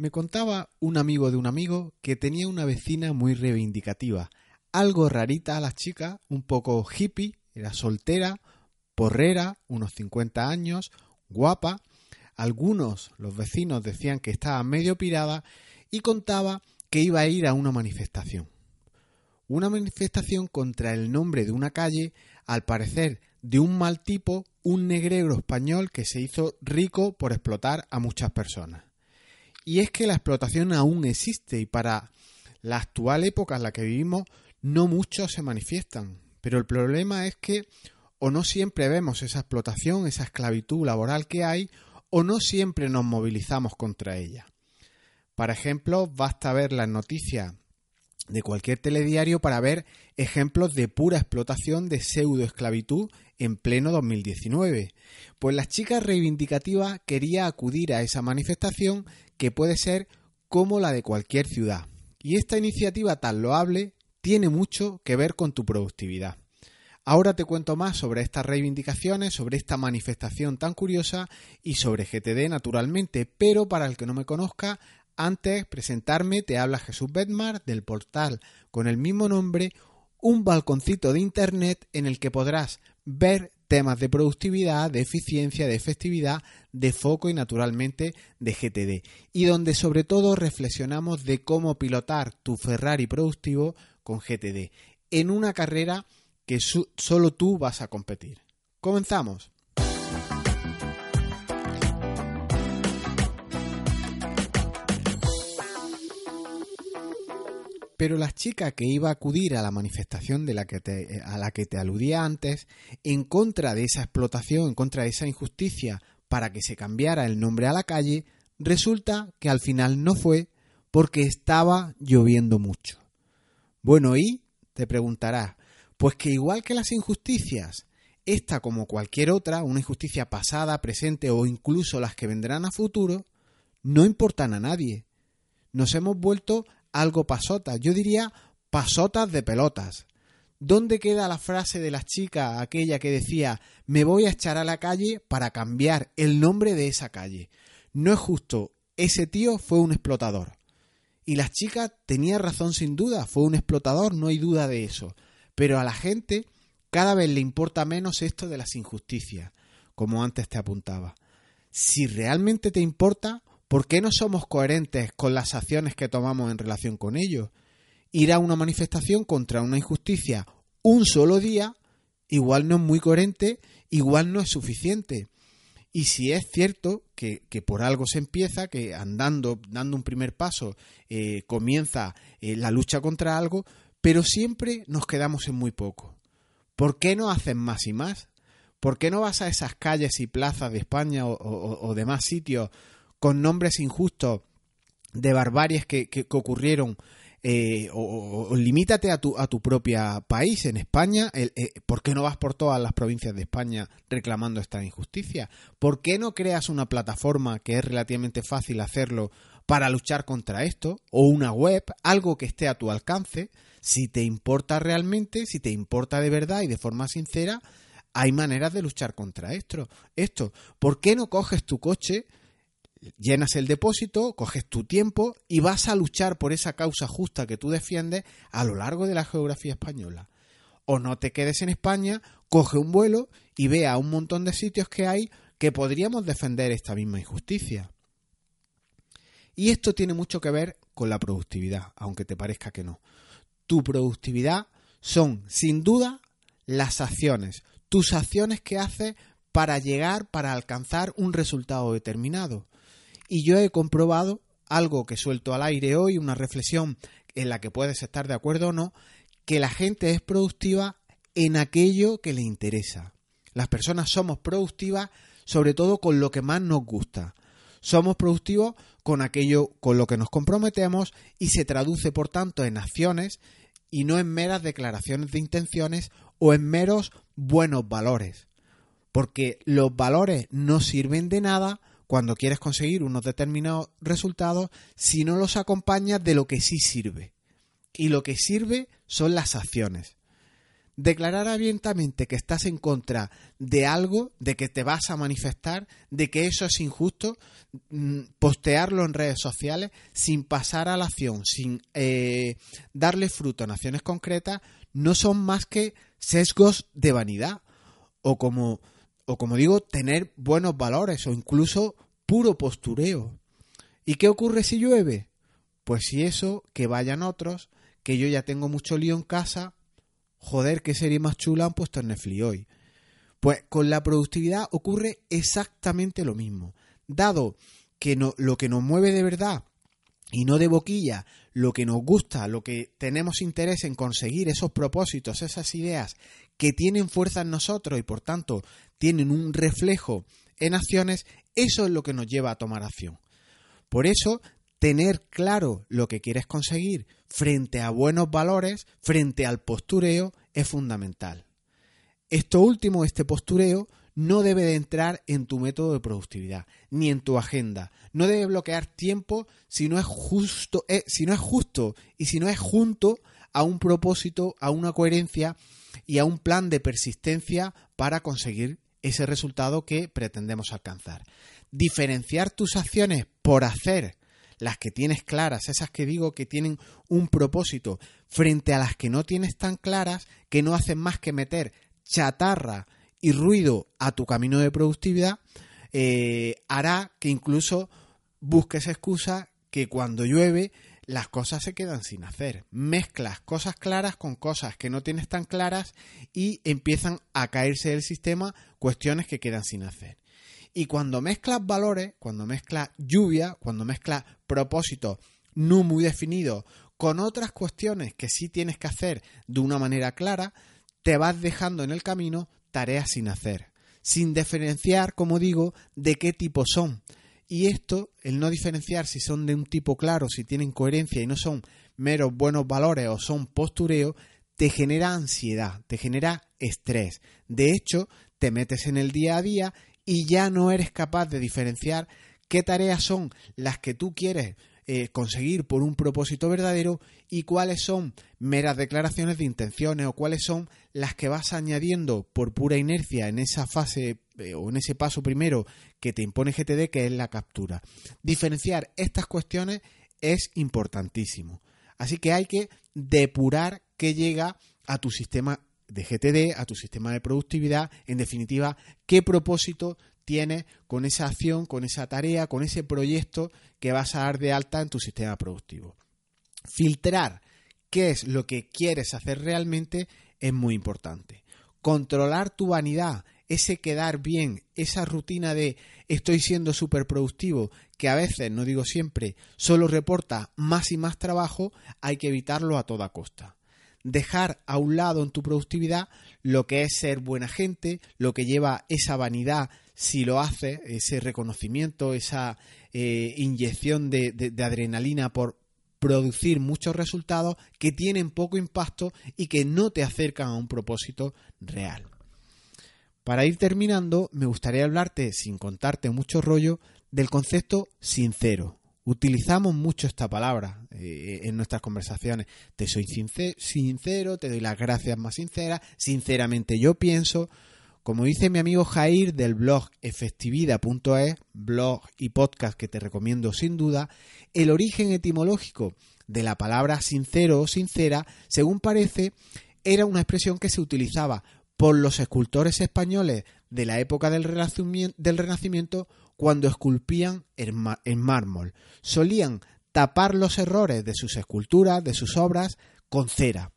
Me contaba un amigo de un amigo que tenía una vecina muy reivindicativa, algo rarita a la chica, un poco hippie, era soltera, porrera, unos 50 años, guapa. Algunos, los vecinos, decían que estaba medio pirada y contaba que iba a ir a una manifestación. Una manifestación contra el nombre de una calle, al parecer de un mal tipo, un negrero español que se hizo rico por explotar a muchas personas. Y es que la explotación aún existe y para la actual época en la que vivimos no muchos se manifiestan. Pero el problema es que o no siempre vemos esa explotación, esa esclavitud laboral que hay, o no siempre nos movilizamos contra ella. Por ejemplo, basta ver las noticias de cualquier telediario para ver ejemplos de pura explotación de pseudoesclavitud en pleno 2019. Pues la chica reivindicativa quería acudir a esa manifestación que puede ser como la de cualquier ciudad. Y esta iniciativa tan loable tiene mucho que ver con tu productividad. Ahora te cuento más sobre estas reivindicaciones, sobre esta manifestación tan curiosa y sobre GTD naturalmente, pero para el que no me conozca, antes presentarme te habla Jesús Bedmar del portal con el mismo nombre, un balconcito de internet en el que podrás ver temas de productividad, de eficiencia, de efectividad, de foco y naturalmente de GTD. Y donde sobre todo reflexionamos de cómo pilotar tu Ferrari productivo con GTD en una carrera que solo tú vas a competir. Comenzamos. Pero la chica que iba a acudir a la manifestación de la que te, a la que te aludía antes, en contra de esa explotación, en contra de esa injusticia, para que se cambiara el nombre a la calle, resulta que al final no fue porque estaba lloviendo mucho. Bueno, ¿y? te preguntarás. Pues que igual que las injusticias, esta como cualquier otra, una injusticia pasada, presente o incluso las que vendrán a futuro, no importan a nadie. Nos hemos vuelto algo pasotas, yo diría pasotas de pelotas. ¿Dónde queda la frase de la chica, aquella que decía me voy a echar a la calle para cambiar el nombre de esa calle? No es justo, ese tío fue un explotador. Y la chica tenía razón sin duda, fue un explotador, no hay duda de eso. Pero a la gente cada vez le importa menos esto de las injusticias, como antes te apuntaba. Si realmente te importa, ¿por qué no somos coherentes con las acciones que tomamos en relación con ello? Ir a una manifestación contra una injusticia un solo día igual no es muy coherente, igual no es suficiente. Y si es cierto que, por algo se empieza, que andando, dando un primer paso, eh, comienza eh, la lucha contra algo, pero siempre nos quedamos en muy poco. ¿Por qué no hacen más y más? ¿Por qué no vas a esas calles y plazas de España o, demás sitios con nombres injustos de barbaries que ocurrieron eh, o, limítate a tu, a tu propia país, en España. Eh, ¿Por qué no vas por todas las provincias de España reclamando esta injusticia? ¿Por qué no creas una plataforma que es relativamente fácil hacerlo para luchar contra esto? O una web, algo que esté a tu alcance. Si te importa realmente, si te importa de verdad y de forma sincera, hay maneras de luchar contra esto. Esto, ¿por qué no coges tu coche? Llenas el depósito, coges tu tiempo y vas a luchar por esa causa justa que tú defiendes a lo largo de la geografía española. O no te quedes en España, coge un vuelo y ve a un montón de sitios que hay que podríamos defender esta misma injusticia. Y esto tiene mucho que ver con la productividad, aunque te parezca que no. Tu productividad son, sin duda, las acciones, tus acciones que haces para llegar, para alcanzar un resultado determinado. Y yo he comprobado algo que suelto al aire hoy, una reflexión en la que puedes estar de acuerdo o no, que la gente es productiva en aquello que le interesa. Las personas somos productivas sobre todo con lo que más nos gusta. Somos productivos con aquello con lo que nos comprometemos y se traduce por tanto en acciones y no en meras declaraciones de intenciones o en meros buenos valores. Porque los valores no sirven de nada cuando quieres conseguir unos determinados resultados si no los acompañas de lo que sí sirve. Y lo que sirve son las acciones. declarar abiertamente que estás en contra de algo, de que te vas a manifestar, de que eso es injusto, mm, postearlo en redes sociales sin pasar a la acción, sin eh, darle fruto en acciones concretas, no son más que sesgos de vanidad o como, o como digo, tener buenos valores o incluso puro postureo. ¿Y qué ocurre si llueve? Pues si eso, que vayan otros, que yo ya tengo mucho lío en casa, joder, qué serie más chula han puesto en Netflix hoy. Pues con la productividad ocurre exactamente lo mismo. Dado que no, lo que nos mueve de verdad y no de boquilla, lo que nos gusta, lo que tenemos interés en conseguir, esos propósitos, esas ideas que tienen fuerza en nosotros y por tanto tienen un reflejo en acciones, eso es lo que nos lleva a tomar acción. Por eso, tener claro lo que quieres conseguir frente a buenos valores, frente al postureo, es fundamental. Esto último, este postureo, no debe de entrar en tu método de productividad, ni en tu agenda. No debe bloquear tiempo si no es justo, eh, si no es justo y si no es junto a un propósito, a una coherencia y a un plan de persistencia para conseguir ese resultado que pretendemos alcanzar. Diferenciar tus acciones por hacer las que tienes claras, esas que digo que tienen un propósito, frente a las que no tienes tan claras, que no hacen más que meter chatarra y ruido a tu camino de productividad, eh, hará que incluso busques excusa que cuando llueve las cosas se quedan sin hacer. Mezclas cosas claras con cosas que no tienes tan claras y empiezan a caerse del sistema cuestiones que quedan sin hacer. Y cuando mezclas valores, cuando mezclas lluvia, cuando mezclas propósitos no muy definidos con otras cuestiones que sí tienes que hacer de una manera clara, te vas dejando en el camino tareas sin hacer, sin diferenciar, como digo, de qué tipo son. Y esto, el no diferenciar si son de un tipo claro, si tienen coherencia y no son meros buenos valores o son postureo, te genera ansiedad, te genera estrés. De hecho, te metes en el día a día y ya no eres capaz de diferenciar qué tareas son las que tú quieres eh, conseguir por un propósito verdadero y cuáles son meras declaraciones de intenciones o cuáles son las que vas añadiendo por pura inercia en esa fase eh, o en ese paso primero que te impone GTD que es la captura. Diferenciar estas cuestiones es importantísimo. Así que hay que depurar qué llega a tu sistema de GTD, a tu sistema de productividad, en definitiva, qué propósito tienes con esa acción, con esa tarea, con ese proyecto que vas a dar de alta en tu sistema productivo. Filtrar qué es lo que quieres hacer realmente es muy importante. Controlar tu vanidad, ese quedar bien, esa rutina de estoy siendo súper productivo, que a veces, no digo siempre, solo reporta más y más trabajo, hay que evitarlo a toda costa dejar a un lado en tu productividad lo que es ser buena gente, lo que lleva esa vanidad si lo hace, ese reconocimiento, esa eh, inyección de adrenalina por producir muchos resultados que tienen poco impacto y que no te acercan a un propósito real. Para ir terminando, me gustaría hablarte, sin contarte mucho rollo, del concepto sincero. Utilizamos mucho esta palabra eh, en nuestras conversaciones. Te soy sincero, te doy las gracias más sinceras, sinceramente yo pienso. Como dice mi amigo Jair del blog efectividad.es, blog y podcast que te recomiendo sin duda, el origen etimológico de la palabra sincero o sincera, según parece, era una expresión que se utilizaba por los escultores españoles de la época del Renacimiento cuando esculpían en mármol. Solían tapar los errores de sus esculturas, de sus obras, con cera.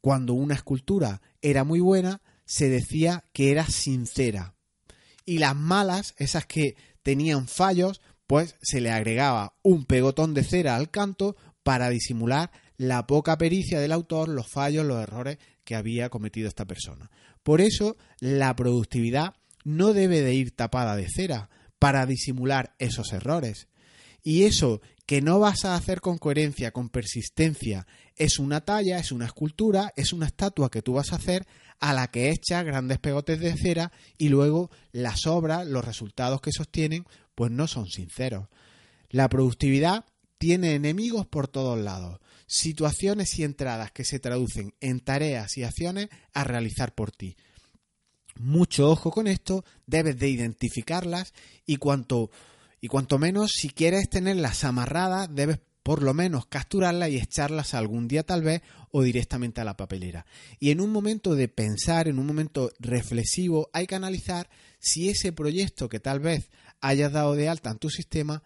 Cuando una escultura era muy buena, se decía que era sincera. Y las malas, esas que tenían fallos, pues se le agregaba un pegotón de cera al canto para disimular la poca pericia del autor, los fallos, los errores que había cometido esta persona. Por eso la productividad no debe de ir tapada de cera, para disimular esos errores. Y eso que no vas a hacer con coherencia, con persistencia, es una talla, es una escultura, es una estatua que tú vas a hacer a la que echas grandes pegotes de cera y luego las obras, los resultados que sostienen, pues no son sinceros. La productividad tiene enemigos por todos lados, situaciones y entradas que se traducen en tareas y acciones a realizar por ti. Mucho ojo con esto, debes de identificarlas y cuanto, y cuanto menos si quieres tenerlas amarradas, debes por lo menos capturarlas y echarlas algún día tal vez o directamente a la papelera. Y en un momento de pensar, en un momento reflexivo, hay que analizar si ese proyecto que tal vez hayas dado de alta en tu sistema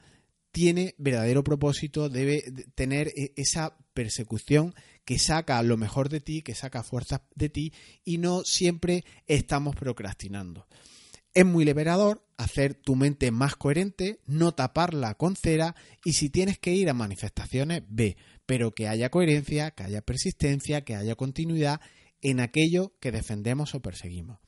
tiene verdadero propósito, debe tener e-, esa persecución que saca lo mejor de ti, que saca fuerzas de ti y no siempre estamos procrastinando. Es muy liberador hacer tu mente más coherente, no taparla con cera y si tienes que ir a manifestaciones, ve, pero que haya coherencia, que haya persistencia, que haya continuidad en aquello que defendemos o perseguimos.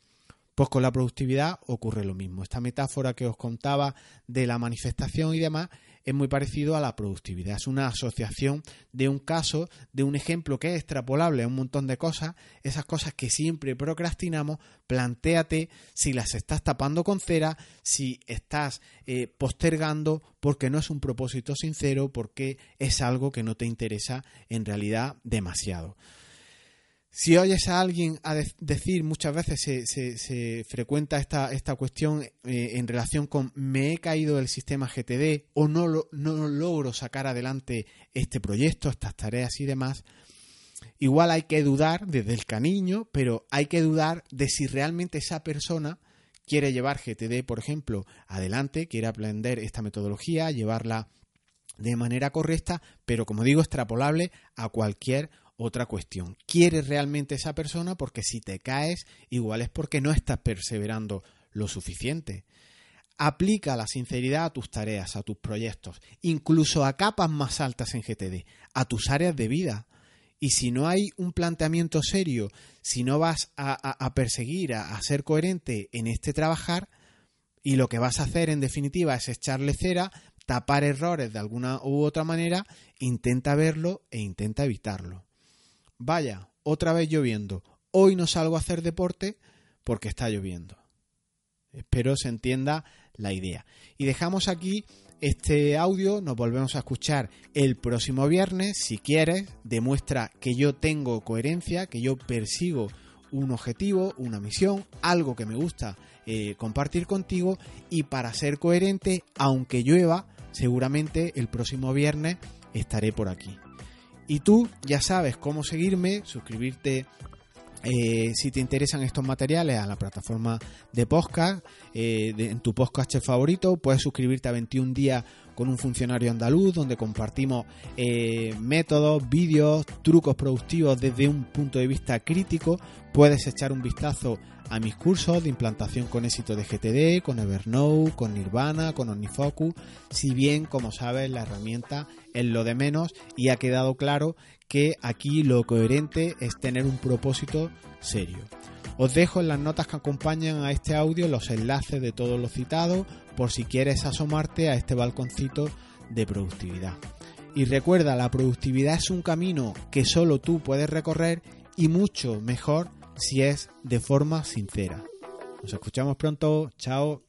Pues con la productividad ocurre lo mismo. Esta metáfora que os contaba de la manifestación y demás es muy parecido a la productividad. Es una asociación de un caso, de un ejemplo que es extrapolable a un montón de cosas. Esas cosas que siempre procrastinamos, plantéate si las estás tapando con cera, si estás eh, postergando porque no es un propósito sincero, porque es algo que no te interesa en realidad demasiado. Si oyes a alguien a decir, muchas veces se, frecuenta esta, esta cuestión eh, en relación con me he caído del sistema GTD o no, no logro sacar adelante este proyecto, estas tareas y demás, igual hay que dudar desde el cariño, pero hay que dudar de si realmente esa persona quiere llevar GTD, por ejemplo, adelante, quiere aprender esta metodología, llevarla de manera correcta, pero como digo, extrapolable a cualquier otra cuestión. ¿Quieres realmente esa persona? Porque si te caes, igual es porque no estás perseverando lo suficiente. Aplica la sinceridad a tus tareas, a tus proyectos, incluso a capas más altas en GTD, a tus áreas de vida. Y si no hay un planteamiento serio, si no vas a, perseguir, a, a ser coherente en este trabajar, y lo que vas a hacer en definitiva es echarle cera, tapar errores de alguna u otra manera, intenta verlo e intenta evitarlo. Vaya, otra vez lloviendo. Hoy no salgo a hacer deporte porque está lloviendo. Espero se entienda la idea. Y dejamos aquí este audio, nos volvemos a escuchar el próximo viernes. Si quieres, demuestra que yo tengo coherencia, que yo persigo un objetivo, una misión, algo que me gusta eh, compartir contigo y para ser coherente, aunque llueva, seguramente el próximo viernes estaré por aquí. Y tú ya sabes cómo seguirme, suscribirte eh, si te interesan estos materiales a la plataforma de podcast, eh, en tu podcast favorito, puedes suscribirte a 21 días con un funcionario andaluz donde compartimos eh, métodos, vídeos, trucos productivos desde un punto de vista crítico. Puedes echar un vistazo a mis cursos de implantación con éxito de GTD, con Evernote, con Nirvana, con OmniFocus, si bien, como sabes, la herramienta es lo de menos y ha quedado claro que aquí lo coherente es tener un propósito serio. Os dejo en las notas que acompañan a este audio los enlaces de todos los citados por si quieres asomarte a este balconcito de productividad. Y recuerda, la productividad es un camino que solo tú puedes recorrer y mucho mejor si es de forma sincera. Nos escuchamos pronto, chao.